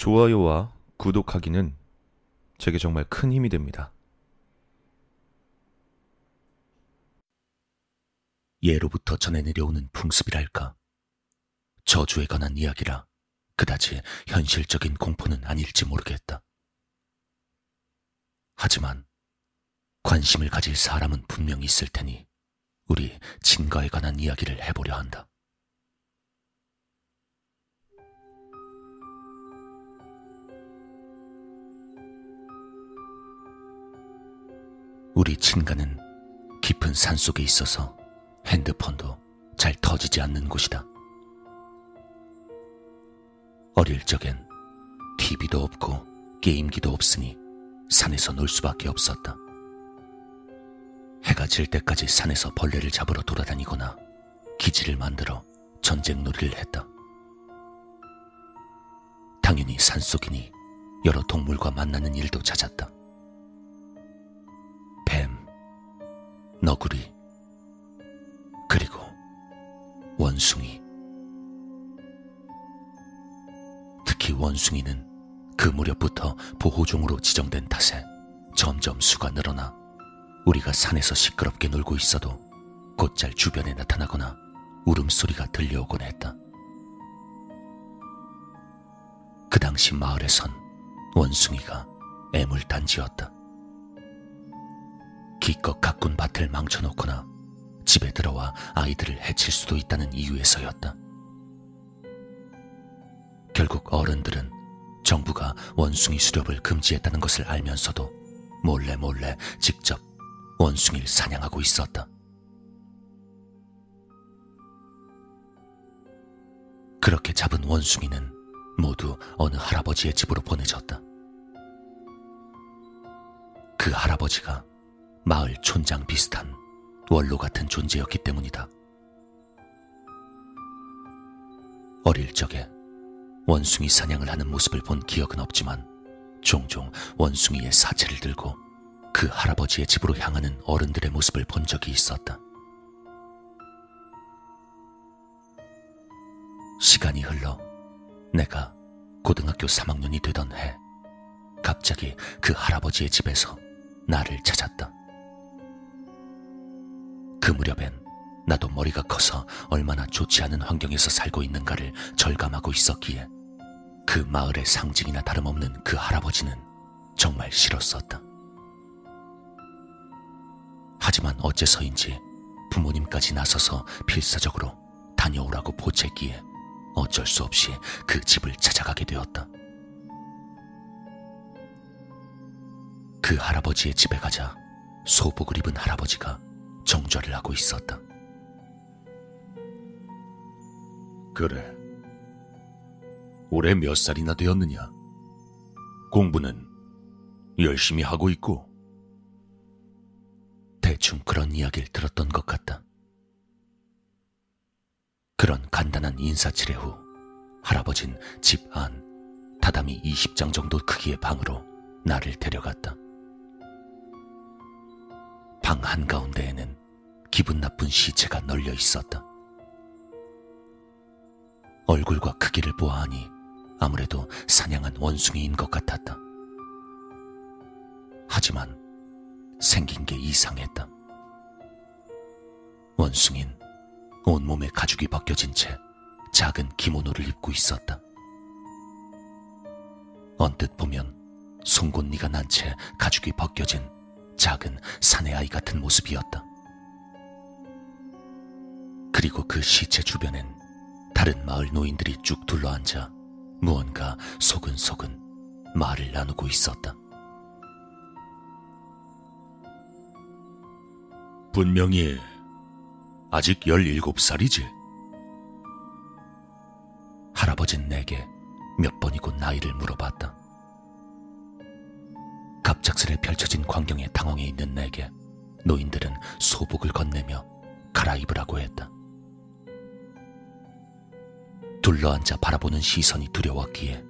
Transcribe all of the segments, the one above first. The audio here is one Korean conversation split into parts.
좋아요와 구독하기는 제게 정말 큰 힘이 됩니다. 예로부터 전해 내려오는 풍습이랄까. 저주에 관한 이야기라 그다지 현실적인 공포는 아닐지 모르겠다. 하지만 관심을 가질 사람은 분명 있을 테니 우리 진가에 관한 이야기를 해보려 한다. 우리 친가는 깊은 산 속에 있어서 핸드폰도 잘 터지지 않는 곳이다. 어릴 적엔 TV도 없고 게임기도 없으니 산에서 놀 수밖에 없었다. 해가 질 때까지 산에서 벌레를 잡으러 돌아다니거나 기지를 만들어 전쟁놀이를 했다. 당연히 산속이니 여러 동물과 만나는 일도 잦았다. 너구리, 그리고 원숭이. 특히 원숭이는 그 무렵부터 보호종으로 지정된 탓에 점점 수가 늘어나 우리가 산에서 시끄럽게 놀고 있어도 곧잘 주변에 나타나거나 울음소리가 들려오곤 했다. 그 당시 마을에선 원숭이가 애물단지였다. 기껏 가꾼 밭을 망쳐놓거나 집에 들어와 아이들을 해칠 수도 있다는 이유에서였다. 결국 어른들은 정부가 원숭이 수렵을 금지했다는 것을 알면서도 몰래 몰래 직접 원숭이를 사냥하고 있었다. 그렇게 잡은 원숭이는 모두 어느 할아버지의 집으로 보내졌다. 그 할아버지가 마을 촌장 비슷한 원로 같은 존재였기 때문이다. 어릴 적에 원숭이 사냥을 하는 모습을 본 기억은 없지만 종종 원숭이의 사체를 들고 그 할아버지의 집으로 향하는 어른들의 모습을 본 적이 있었다. 시간이 흘러 내가 고등학교 3학년이 되던 해, 갑자기 그 할아버지의 집에서 나를 찾았다. 그 무렵엔 나도 머리가 커서 얼마나 좋지 않은 환경에서 살고 있는가를 절감하고 있었기에 그 마을의 상징이나 다름없는 그 할아버지는 정말 싫었었다. 하지만 어째서인지 부모님까지 나서서 필사적으로 다녀오라고 보채기에 어쩔 수 없이 그 집을 찾아가게 되었다. 그 할아버지의 집에 가자 소복을 입은 할아버지가 정좌를 하고 있었다. 그래. 올해 몇 살이나 되었느냐? 공부는 열심히 하고 있고. 대충 그런 이야기를 들었던 것 같다. 그런 간단한 인사치레 후 할아버진 집 안 다다미 20장 정도 크기의 방으로 나를 데려갔다. 방 한가운데에는 기분 나쁜 시체가 널려 있었다. 얼굴과 크기를 보아하니 아무래도 사냥한 원숭이인 것 같았다. 하지만 생긴 게 이상했다. 원숭인 온몸에 가죽이 벗겨진 채 작은 기모노를 입고 있었다. 언뜻 보면 송곳니가 난 채 가죽이 벗겨진 작은 사내 아이 같은 모습이었다. 그리고 그 시체 주변엔 다른 마을 노인들이 쭉 둘러앉아 무언가 소근소근 말을 나누고 있었다. 분명히 아직 17살이지? 할아버진 내게 몇 번이고 나이를 물어봤다. 갑작스레 펼쳐진 광경에 당황해 있는 내게 노인들은 소복을 건네며 갈아입으라고 했다. 둘러앉아 바라보는 시선이 두려웠기에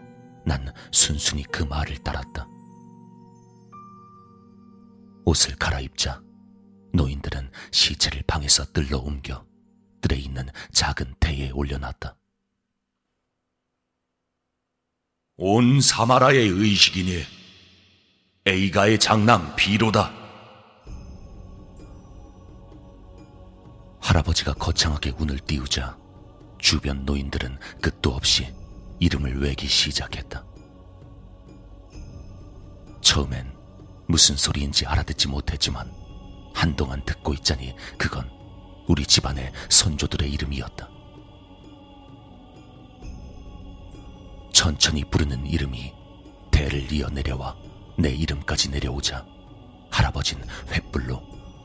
난 순순히 그 말을 따랐다. 옷을 갈아입자 노인들은 시체를 방에서 뜰러 옮겨 뜰에 있는 작은 대에 올려놨다. 온 사마라의 의식이니 에이가의 장남 비로다. 할아버지가 거창하게 운을 띄우자 주변 노인들은 끝도 없이 이름을 외기 시작했다. 처음엔 무슨 소리인지 알아듣지 못했지만 한동안 듣고 있자니 그건 우리 집안의 선조들의 이름이었다. 천천히 부르는 이름이 대를 이어 내려와 내 이름까지 내려오자 할아버진 횃불로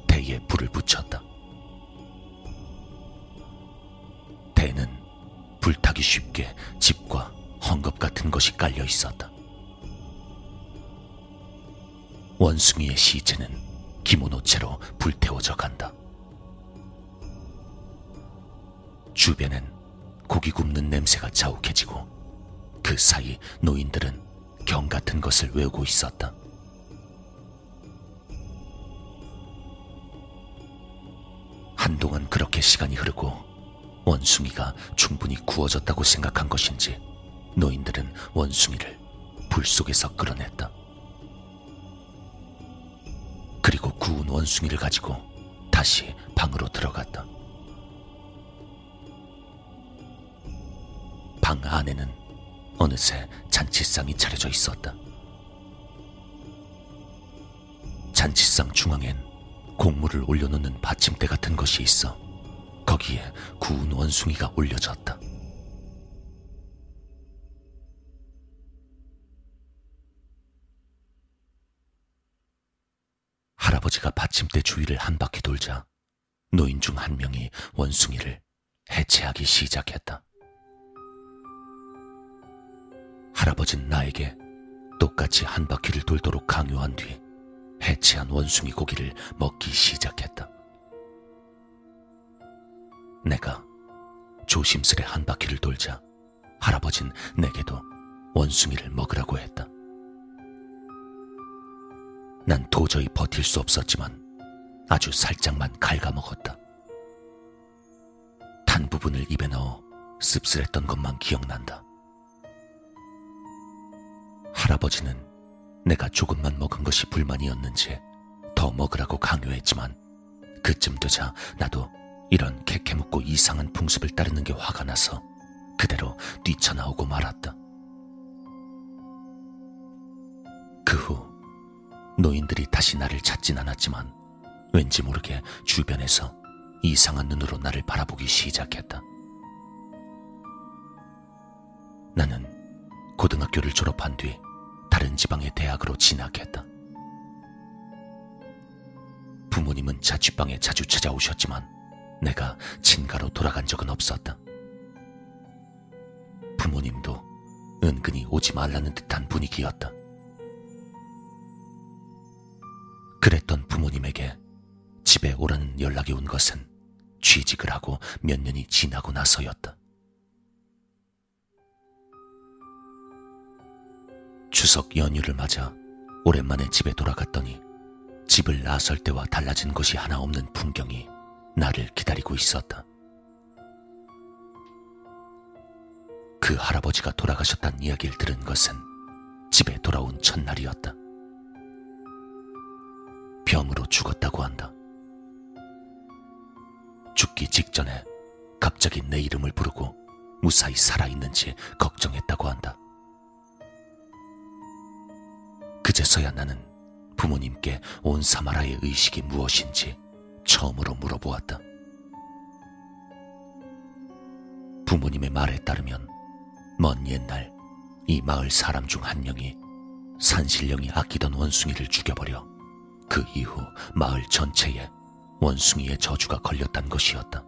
대에 불을 붙였다. 대는 불타기 쉽게 집과 헝겊 같은 것이 깔려 있었다. 원숭이의 시체는 기모노채로 불태워져 간다. 주변엔 고기 굽는 냄새가 자욱해지고 그 사이 노인들은 경 같은 것을 외우고 있었다. 한동안 그렇게 시간이 흐르고 원숭이가 충분히 구워졌다고 생각한 것인지 노인들은 원숭이를 불 속에서 끌어냈다. 그리고 구운 원숭이를 가지고 다시 방으로 들어갔다. 방 안에는 어느새 잔치상이 차려져 있었다. 잔치상 중앙엔 곡물을 올려놓는 받침대 같은 것이 있어 거기에 구운 원숭이가 올려졌다. 할아버지가 받침대 주위를 한 바퀴 돌자 노인 중 한 명이 원숭이를 해체하기 시작했다. 할아버진 나에게 똑같이 한 바퀴를 돌도록 강요한 뒤 해체한 원숭이 고기를 먹기 시작했다. 내가 조심스레 한 바퀴를 돌자 할아버진 내게도 원숭이를 먹으라고 했다. 난 도저히 버틸 수 없었지만 아주 살짝만 갉아먹었다. 탄 부분을 입에 넣어 씁쓸했던 것만 기억난다. 할아버지는 내가 조금만 먹은 것이 불만이었는지 더 먹으라고 강요했지만 그쯤 되자 나도 이런 캐캐묻고 이상한 풍습을 따르는 게 화가 나서 그대로 뛰쳐나오고 말았다. 그 후 노인들이 다시 나를 찾진 않았지만 왠지 모르게 주변에서 이상한 눈으로 나를 바라보기 시작했다. 나는 고등학교를 졸업한 뒤 다른 지방의 대학으로 진학했다. 부모님은 자취방에 자주 찾아오셨지만 내가 친가로 돌아간 적은 없었다. 부모님도 은근히 오지 말라는 듯한 분위기였다. 그랬던 부모님에게 집에 오라는 연락이 온 것은 취직을 하고 몇 년이 지나고 나서였다. 추석 연휴를 맞아 오랜만에 집에 돌아갔더니 집을 나설 때와 달라진 것이 하나 없는 풍경이 나를 기다리고 있었다. 그 할아버지가 돌아가셨다는 이야기를 들은 것은 집에 돌아온 첫날이었다. 병으로 죽었다고 한다. 죽기 직전에 갑자기 내 이름을 부르고 무사히 살아있는지 걱정했다고 한다. 그제서야 나는 부모님께 온 사마라의 의식이 무엇인지 처음으로 물어보았다. 부모님의 말에 따르면 먼 옛날 이 마을 사람 중 한 명이 산신령이 아끼던 원숭이를 죽여버려 그 이후 마을 전체에 원숭이의 저주가 걸렸단 것이었다.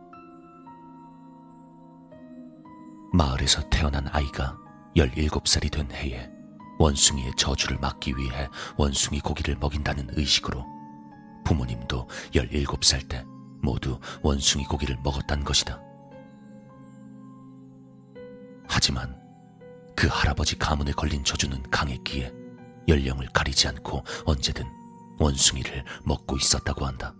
마을에서 태어난 아이가 17살이 된 해에 원숭이의 저주를 막기 위해 원숭이 고기를 먹인다는 의식으로 부모님도 17살 때 모두 원숭이 고기를 먹었단 것이다. 하지만 그 할아버지 가문에 걸린 저주는 강했기에 연령을 가리지 않고 언제든 원숭이를 먹고 있었다고 한다.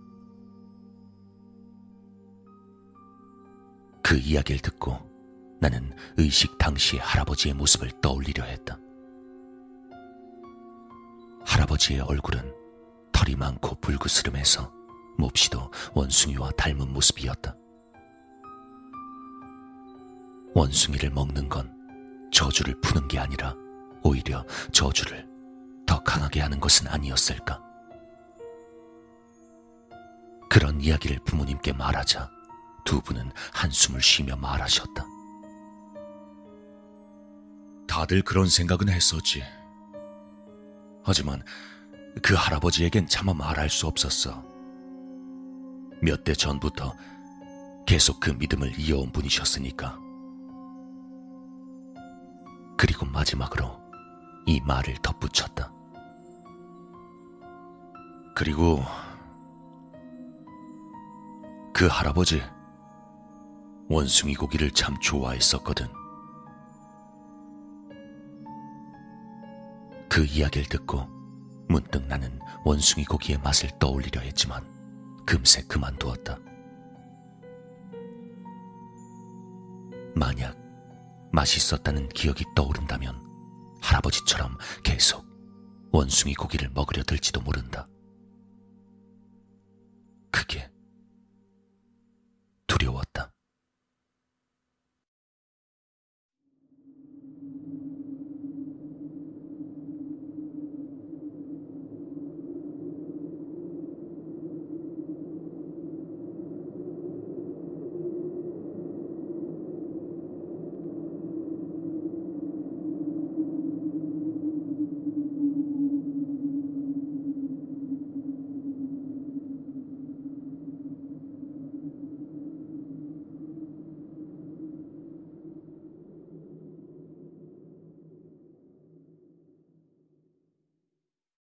그 이야기를 듣고 나는 의식 당시의 할아버지의 모습을 떠올리려 했다. 할아버지의 얼굴은 털이 많고 불그스름해서 몹시도 원숭이와 닮은 모습이었다. 원숭이를 먹는 건 저주를 푸는 게 아니라 오히려 저주를 더 강하게 하는 것은 아니었을까? 그런 이야기를 부모님께 말하자 두 분은 한숨을 쉬며 말하셨다. 다들 그런 생각은 했었지. 하지만 그 할아버지에겐 차마 말할 수 없었어. 몇 대 전부터 계속 그 믿음을 이어온 분이셨으니까. 그리고 마지막으로 이 말을 덧붙였다. 그리고 그 할아버지 원숭이 고기를 참 좋아했었거든. 그 이야기를 듣고 문득 나는 원숭이 고기의 맛을 떠올리려 했지만 금세 그만두었다. 만약 맛있었다는 기억이 떠오른다면 할아버지처럼 계속 원숭이 고기를 먹으려 들지도 모른다.